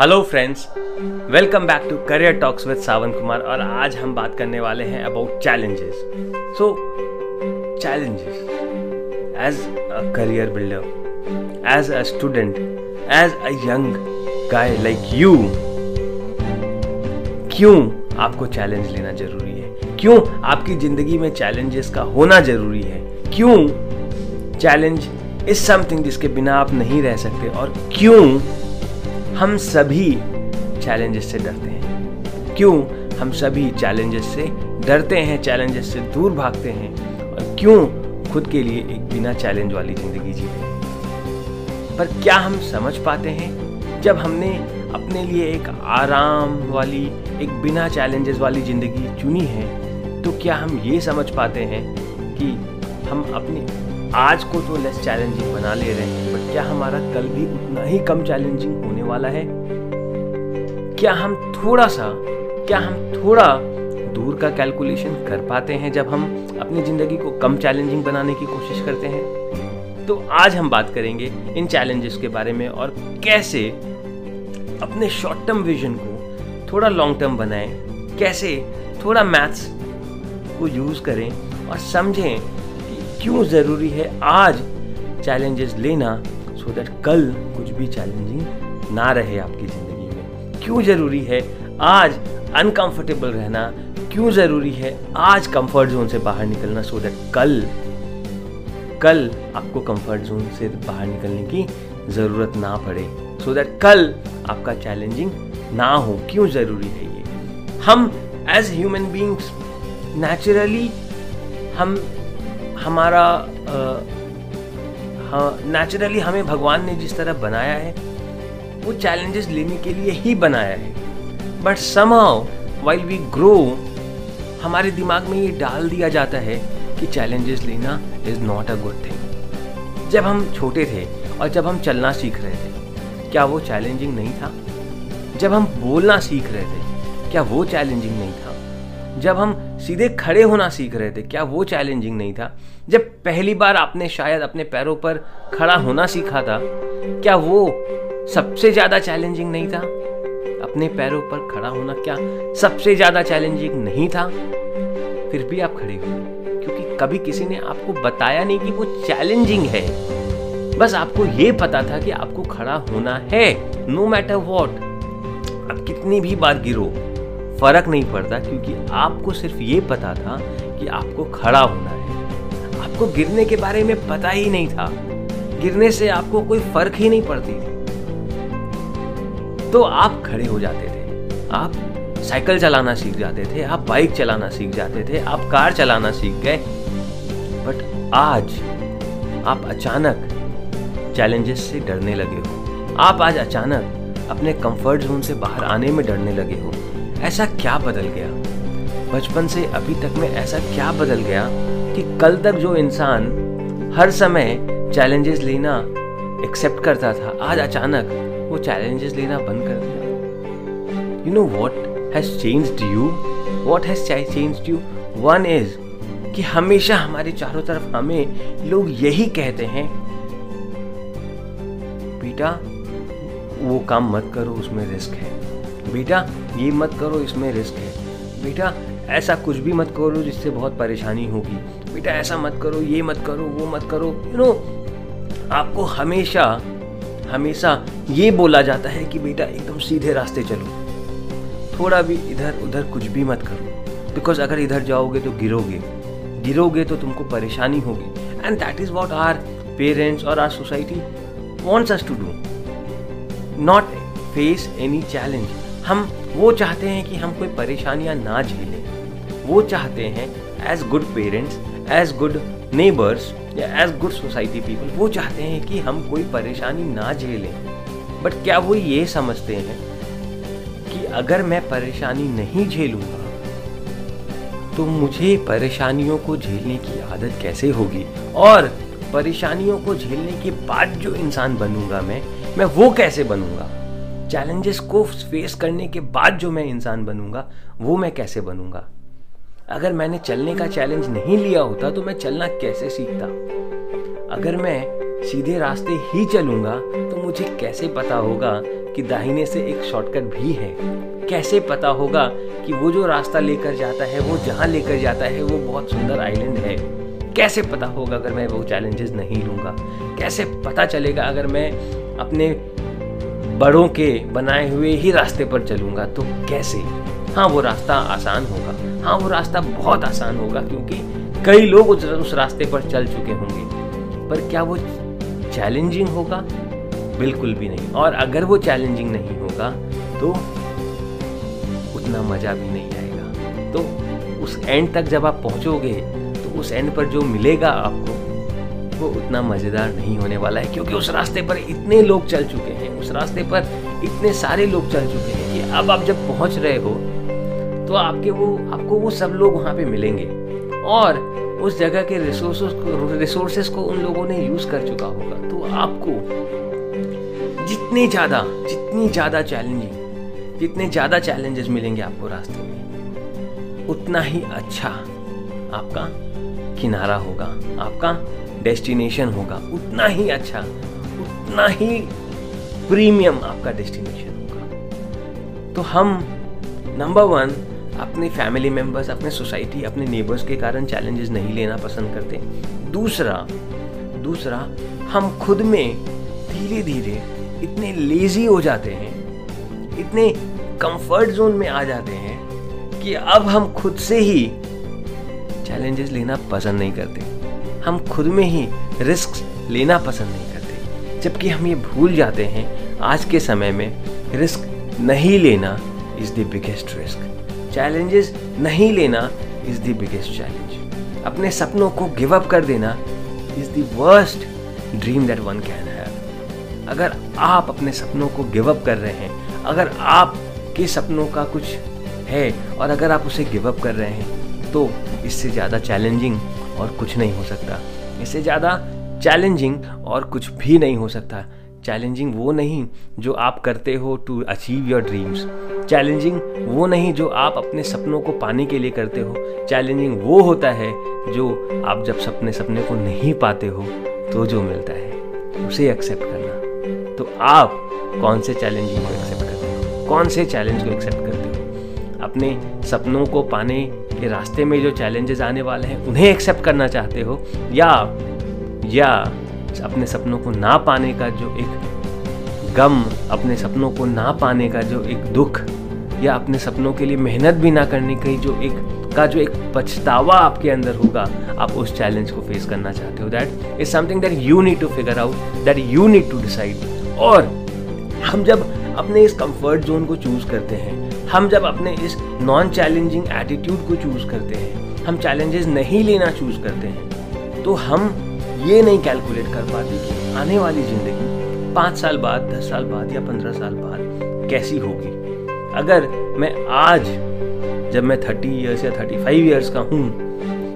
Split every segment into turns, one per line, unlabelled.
Hello friends welcome back to career talks with Sawan Kumar और आज हम बात करने वाले हैं about challenges so challenges as a career builder as a student as a young guy like you क्यों आपको चैलेंज लेना ज़रूरी है? क्यों आपकी ज़िंदगी में चैलेंजेस का होना ज़रूरी है? क्यों चैलेंज इज़ समथिंग जिसके बिना आप नहीं रह सकते? और क्यों हम सभी चैलेंजेस से डरते हैं। क्यों हम सभी चैलेंजेस से डरते हैं चैलेंजेस से दूर भागते हैं और क्यों खुद के लिए एक बिना चैलेंज वाली ज़िंदगी जीते हैं? पर क्या हम समझ पाते हैं? जब हमने अपने लिए एक आराम वाली, एक बिना चैलेंजेस वाली ज़िंदगी चुनी है तो क्या हम ये समझ पाते हैं कि हम अपने आज को तो लेस चैलेंजिंग बना ले रहे हैं बट क्या हमारा कल भी उतना ही कम चैलेंजिंग होने वाला है? क्या हम थोड़ा सा, क्या हम थोड़ा दूर का कैलकुलेशन कर पाते हैं जब हम अपनी ज़िंदगी को कम चैलेंजिंग बनाने की कोशिश करते हैं? तो आज हम बात करेंगे इन चैलेंजेस के बारे में और कैसे अपने शॉर्ट टर्म विजन को थोड़ा लॉन्ग टर्म बनाएँ, कैसे थोड़ा मैथ्स को यूज़ करें और समझें क्यों ज़रूरी है आज चैलेंजेस लेना सो so दैट कल कुछ भी चैलेंजिंग ना रहे आपकी ज़िंदगी में? क्यों ज़रूरी है आज अनकंफर्टेबल रहना? क्यों ज़रूरी है आज कंफर्ट जोन से बाहर निकलना सो so दैट कल कल आपको कंफर्ट जोन से बाहर निकलने की ज़रूरत ना पड़े? सो so दैट कल आपका चैलेंजिंग ना हो। क्यों ज़रूरी है ये? हम एज ह्यूमन बींग्स नेचुरली हम हमारा नेचुरली हाँ हमें भगवान ने जिस तरह बनाया है, वो चैलेंजेस लेने के लिए ही बनाया है। But somehow while we grow हमारे दिमाग में ये डाल दिया जाता है कि चैलेंजेस लेना is not a good thing जब हम छोटे थे और जब हम चलना सीख रहे थे, क्या वो चैलेंजिंग नहीं था? जब हम बोलना सीख रहे थे, क्या वो चैलेंजिंग नहीं था? जब हम सीधे खड़े होना सीख रहे थे। क्या वो चैलेंजिंग नहीं था? जब पहली बार आपने शायद अपने पैरों पर खड़ा होना सीखा था, क्या वो सबसे ज़्यादा चैलेंजिंग नहीं था? अपने पैरों पर खड़ा होना क्या सबसे ज़्यादा चैलेंजिंग नहीं था? फिर भी आप खड़े हुए क्योंकि कभी किसी ने आपको बताया नहीं कि वो चैलेंजिंग है। बस आपको ये पता था कि आपको खड़ा होना है नो मैटर वॉट आप कितनी भी बार गिरो फ़र्क नहीं पड़ता क्योंकि आपको सिर्फ़ ये पता था कि आपको खड़ा होना है। आपको गिरने के बारे में पता ही नहीं था। गिरने से आपको कोई फ़र्क ही नहीं पड़ती थी। तो आप खड़े हो जाते थे। आप साइकिल चलाना सीख जाते थे, आप बाइक चलाना सीख जाते थे, आप कार चलाना सीख गए। बट आज आप अचानक चैलेंजेस से डरने लगे हो। आप आज अचानक अपने कंफर्ट जोन से बाहर आने में डरने लगे हो। ऐसा क्या बदल गया? बचपन से अभी तक में ऐसा क्या बदल गया कि कल तक जो इंसान हर समय चैलेंजेस लेना एक्सेप्ट करता था, आज अचानक वो चैलेंजेस लेना बंद कर दिया? You know what has changed you what has changed you one is कि हमेशा हमारे चारों तरफ़ हमें लोग यही कहते हैं, बेटा, वो काम मत करो, उसमें रिस्क है। बेटा ये मत करो, इसमें रिस्क है। बेटा, ऐसा कुछ भी मत करो जिससे बहुत परेशानी होगी। बेटा, ऐसा मत करो, ये मत करो, वो मत करो। यू नो आपको हमेशा हमेशा ये बोला जाता है कि बेटा, एकदम सीधे रास्ते चलो। थोड़ा भी इधर उधर कुछ भी मत करो। बिकॉज़ अगर इधर जाओगे तो गिरोगे। गिरोगे तो तुमको परेशानी होगी। And that is what our parents और our society wants us to do not face any challenge हम वो चाहते हैं कि हम कोई परेशानियाँ ना झेलें। वो चाहते हैं as good parents as good neighbours या एज गुड सोसाइटी पीपल वो चाहते हैं कि हम कोई परेशानी ना झेलें। बट क्या वो ये समझते हैं कि अगर मैं परेशानी नहीं झेलूँगा तो मुझे परेशानियों को झेलने की आदत कैसे होगी? और परेशानियों को झेलने के बाद जो इंसान बनूँगा मैं मैं वो कैसे बनूँगा? चैलेंजेस को फेस करने के बाद जो मैं इंसान बनूँगा, वो मैं कैसे बनूँगा? अगर मैंने चलने का चैलेंज नहीं लिया होता तो मैं चलना कैसे सीखता? अगर मैं सीधे रास्ते ही चलूँगा तो मुझे कैसे पता होगा कि दाहिने से एक शॉर्टकट भी है? कैसे पता होगा कि वो जो रास्ता लेकर जाता है, वो जहाँ लेकर जाता है, वो बहुत सुंदर आइलैंड है? कैसे पता होगा अगर मैं वो चैलेंजेस नहीं लूँगा? कैसे पता चलेगा अगर मैं अपने बड़ों के बनाए हुए ही रास्ते पर चलूँगा तो कैसे? हाँ वो रास्ता आसान होगा। हाँ वो रास्ता बहुत आसान होगा क्योंकि कई लोग उस, रास्ते पर चल चुके होंगे। पर क्या वो चैलेंजिंग होगा? बिल्कुल भी नहीं। और अगर वो चैलेंजिंग नहीं होगा तो उतना मज़ा भी नहीं आएगा। तो उस एंड तक जब आप पहुंचोगे तो उस एंड पर जो मिलेगा आपको वो उतना मज़ेदार नहीं होने वाला है, क्योंकि उस रास्ते पर इतने लोग चल चुके हैं, उस रास्ते पर इतने सारे लोग चल चुके हैं कि अब आप जब पहुँच रहे हो तो आपके वो, आपको वो सब लोग वहाँ पे मिलेंगे। और उस जगह के रिसोर्सेस को रिसोर्सेस को उन लोगों ने यूज़ कर चुका होगा। तो आपको जितनी ज़्यादा जितनी ज़्यादा चैलेंजिंग जितने ज़्यादा चैलेंजेस मिलेंगे आपको रास्ते में, उतना ही अच्छा आपका किनारा होगा, आपका डेस्टिनेशन होगा, उतना ही अच्छा उतना ही प्रीमियम आपका डेस्टिनेशन होगा। तो हम नंबर वन अपने फैमिली मेंबर्स अपने सोसाइटी अपने नेबर्स के कारण चैलेंजेस नहीं लेना पसंद करते। दूसरा दूसरा, हम खुद में धीरे धीरे इतने लेजी हो जाते हैं, इतने कंफर्ट जोन में आ जाते हैं कि अब हम खुद से ही चैलेंजेस लेना पसंद नहीं करते। हम खुद में ही रिस्क लेना पसंद नहीं करते। जबकि हम ये भूल जाते हैं, आज के समय में रिस्क नहीं लेना is the biggest risk challenges नहीं लेना इज़ द बिगेस्ट चैलेंज अपने सपनों को गिव अप कर देना is the worst dream that one can have अगर आप अपने सपनों को गिव अप कर रहे हैं, अगर आपके सपनों का कुछ है और अगर आप उसे गिव अप कर रहे हैं तो इससे ज़्यादा चैलेंजिंग और कुछ नहीं हो सकता। इससे ज़्यादा चैलेंजिंग और कुछ भी नहीं हो सकता। चैलेंजिंग वो नहीं जो आप करते हो to achieve your dreams challenging वो नहीं जो आप अपने सपनों को पाने के लिए करते हो। चैलेंजिंग वो होता है जो आप जब सपने सपने को नहीं पाते हो तो जो मिलता है, उसे एक्सेप्ट करना। तो आप कौन से चैलेंजिंग को एक्सेप्ट करते हो? कौन से चैलेंज को एक्सेप्ट करते हो? अपने सपनों को पाने के रास्ते में जो चैलेंजेस आने वाले हैं, उन्हें एक्सेप्ट करना चाहते हो, या या अपने सपनों को ना पाने का जो एक गम, अपने सपनों को ना पाने का जो एक दुख, या अपने सपनों के लिए मेहनत भी ना करने की जो एक, का जो एक पछतावा आपके अंदर होगा, आप उस चैलेंज को फेस करना चाहते हो. That is something that you need to figure out that you need to decide और हम जब अपने इस कंफर्ट जोन को चूज़ करते हैं हम जब अपने इस नॉन चैलेंजिंग एटीट्यूड को चूज़ करते हैं, हम चैलेंजेस नहीं लेना चूज़ करते हैं तो हम ये नहीं कैलकुलेट कर पाते कि आने वाली ज़िंदगी पाँच साल बाद, दस साल बाद या पंद्रह साल बाद कैसी होगी। अगर मैं आज, जब मैं थर्टी ईयर्स या थर्टी फाइव ईयर्स का हूँ,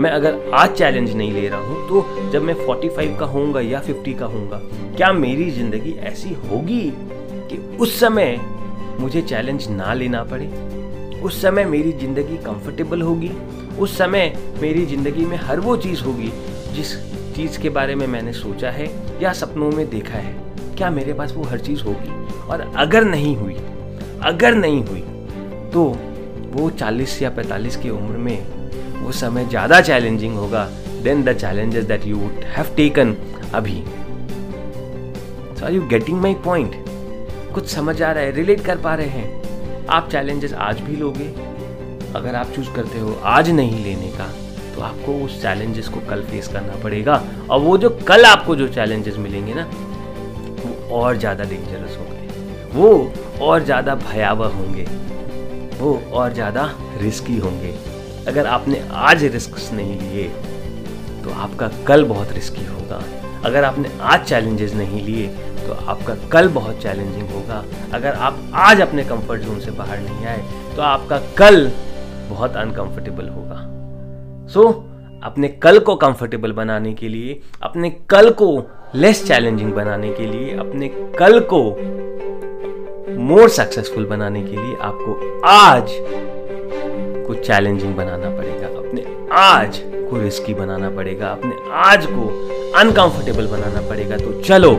मैं अगर आज चैलेंज नहीं ले रहा हूँ तो जब मैं फोर्टी फाइव का होऊँगा या फिफ्टी का होऊँगा, क्या मेरी ज़िंदगी ऐसी होगी कि उस समय मुझे चैलेंज ना लेना पड़े। उस समय मेरी ज़िंदगी कंफर्टेबल होगी। उस समय मेरी ज़िंदगी में हर वो चीज़ होगी जिस चीज़ के बारे में मैंने सोचा है या सपनों में देखा है। क्या मेरे पास वो हर चीज़ होगी? और अगर नहीं हुई, अगर नहीं हुई तो वो 40 या 45 की उम्र में वो समय ज़्यादा चैलेंजिंग होगा than the challenges that you would have taken अभी। So are you getting my point कुछ समझ आ रहा है रिलेट कर पा रहे हैं। आप चैलेंजेस आज भी लोगे। अगर आप चूज़ करते हो आज नहीं लेने का तो आपको उस चैलेंजेस को कल फेस करना पड़ेगा। और वो जो कल आपको जो चैलेंजेस मिलेंगे ना, वो और ज़्यादा डेंजरस होंगे। वो और ज़्यादा भयावह होंगे। वो और ज़्यादा रिस्की होंगे। अगर आपने आज रिस्क नहीं लिए तो आपका कल बहुत रिस्की होगा। अगर आपने आज चैलेंजेस नहीं लिए तो आपका कल बहुत चैलेंजिंग होगा। अगर आप आज अपने कंफर्ट जोन से बाहर नहीं आए तो आपका कल बहुत अनकंफर्टेबल होगा। सो so, अपने कल को कंफर्टेबल बनाने के लिए अपने कल को लेस चैलेंजिंग बनाने के लिए अपने कल को मोर सक्सेसफुल बनाने के लिए आपको आज को चैलेंजिंग बनाना पड़ेगा। अपने आज को रिस्की बनाना पड़ेगा। अपने आज को अनकंफर्टेबल बनाना पड़ेगा। तो चलो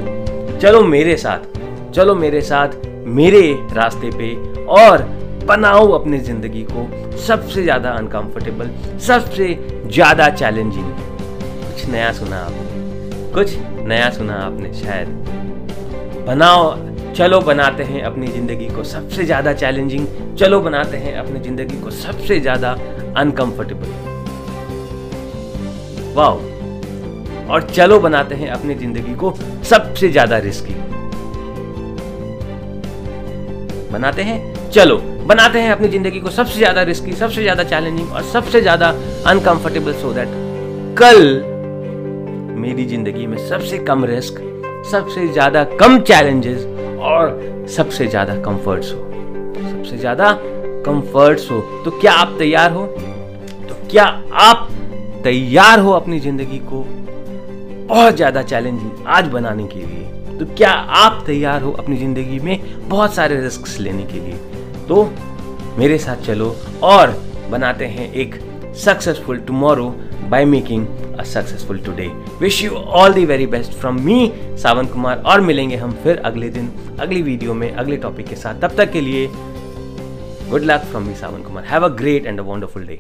चलो मेरे साथ, चलो मेरे साथ मेरे रास्ते पे और बनाओ अपनी ज़िंदगी को सबसे ज़्यादा अनकंफर्टेबल सबसे ज़्यादा चैलेंजिंग कुछ नया सुना आपने? कुछ नया सुना आपने शायद? बनाओ, चलो बनाते हैं अपनी ज़िंदगी को सबसे ज़्यादा चैलेंजिंग चलो बनाते हैं अपनी ज़िंदगी को सबसे ज़्यादा अनकंफर्टेबल वाओ। और चलो बनाते हैं अपनी ज़िंदगी को सबसे ज़्यादा रिस्की बनाते हैं? चलो, बनाते हैं अपनी ज़िंदगी को सबसे ज़्यादा रिस्की सबसे ज़्यादा चैलेंजिंग और सबसे ज़्यादा अनकंफर्टेबल सो दैट कल मेरी ज़िंदगी में सबसे कम रिस्क सबसे ज़्यादा कम चैलेंजेस और सबसे ज़्यादा कंफर्ट्स हो। सबसे ज़्यादा कंफर्ट्स हो। तो क्या आप तैयार हो? तो क्या आप तैयार हो अपनी ज़िंदगी को? बहुत ज़्यादा चैलेंजिंग आज बनाने के लिए। तो क्या आप तैयार हो अपनी ज़िंदगी में बहुत सारे रिस्क लेने के लिए? तो मेरे साथ चलो और बनाते हैं एक successful tomorrow by making a successful today wish you all the very best from me Sawan Kumar, और मिलेंगे हम फिर अगले दिन, अगली वीडियो में, अगले टॉपिक के साथ। तब तक के लिए good luck from me Sawan Kumar. Have a great and a wonderful day